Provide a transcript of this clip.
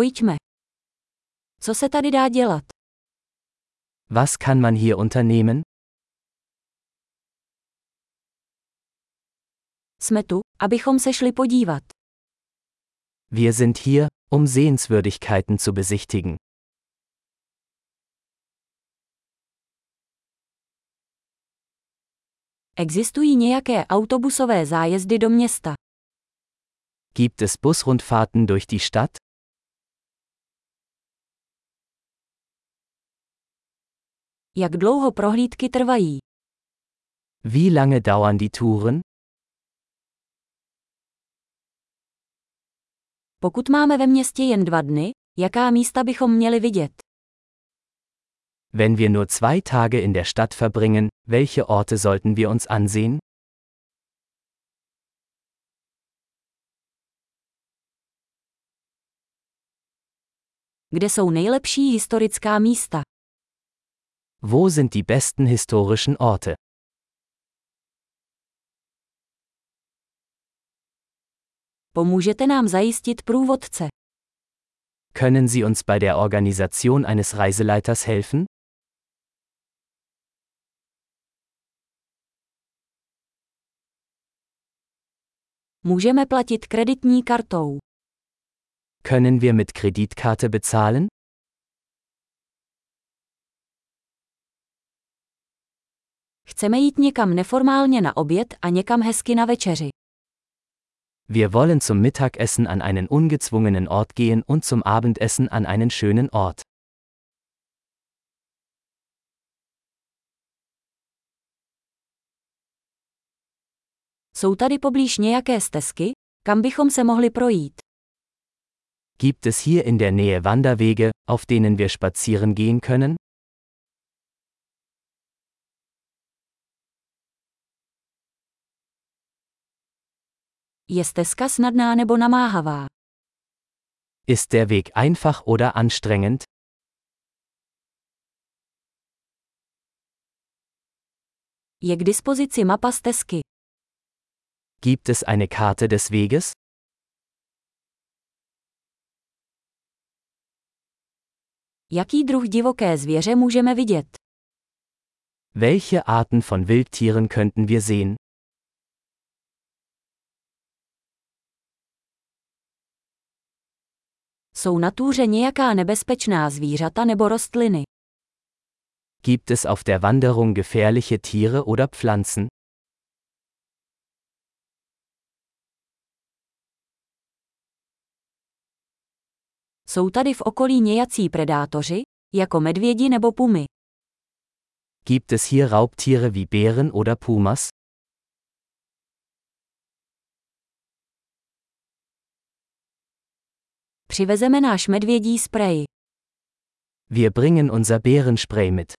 Pojďme. Co se tady dá dělat? Was kann man hier unternehmen? Jsme tu, abychom se šli podívat. Wir sind hier, um Sehenswürdigkeiten zu besichtigen. Existují nějaké autobusové zájezdy do města. Gibt es Busrundfahrten durch die Stadt? Jak dlouho prohlídky trvají? Wie lange dauern die Touren? Pokud máme ve městě jen dva dny, jaká místa bychom měli vidět? Wenn wir nur zwei Tage in der Stadt verbringen, welche Orte sollten wir uns ansehen? Kde jsou nejlepší historická místa? Wo sind die besten historischen Orte? Pomůžete nám zajistit průvodce. Können Sie uns bei der Organisation eines Reiseleiters helfen? Můžeme platit kreditní kartou. Können wir mit Kreditkarte bezahlen? Chceme jít někam neformálně na oběd a někam hezky na večeři. Wir wollen zum Mittagessen an einen ungezwungenen Ort gehen und zum Abendessen an einen schönen Ort. Jsou tady poblíž nějaké stezky, kam bychom se mohli projít. Gibt es hier in der Nähe Wanderwege, auf denen wir spazieren gehen können? Je stezka snadná nebo namáhavá? Ist der Weg einfach oder anstrengend? Je k dispozici mapa stezky. Gibt es eine Karte des Weges? Jaký druh divoké zvěře můžeme vidět? Welche Arten von Wildtieren könnten wir sehen? Jsou na túře nějaká nebezpečná zvířata nebo rostliny? Gibt es auf der Wanderung gefährliche Tiere oder Pflanzen? Jsou tady v okolí nějací predátoři, jako medvědi nebo pumy? Gibt es hier Raubtiere wie Bären oder Pumas? Přivezeme náš medvědí sprej. Wir bringen unser Bärenspray mit.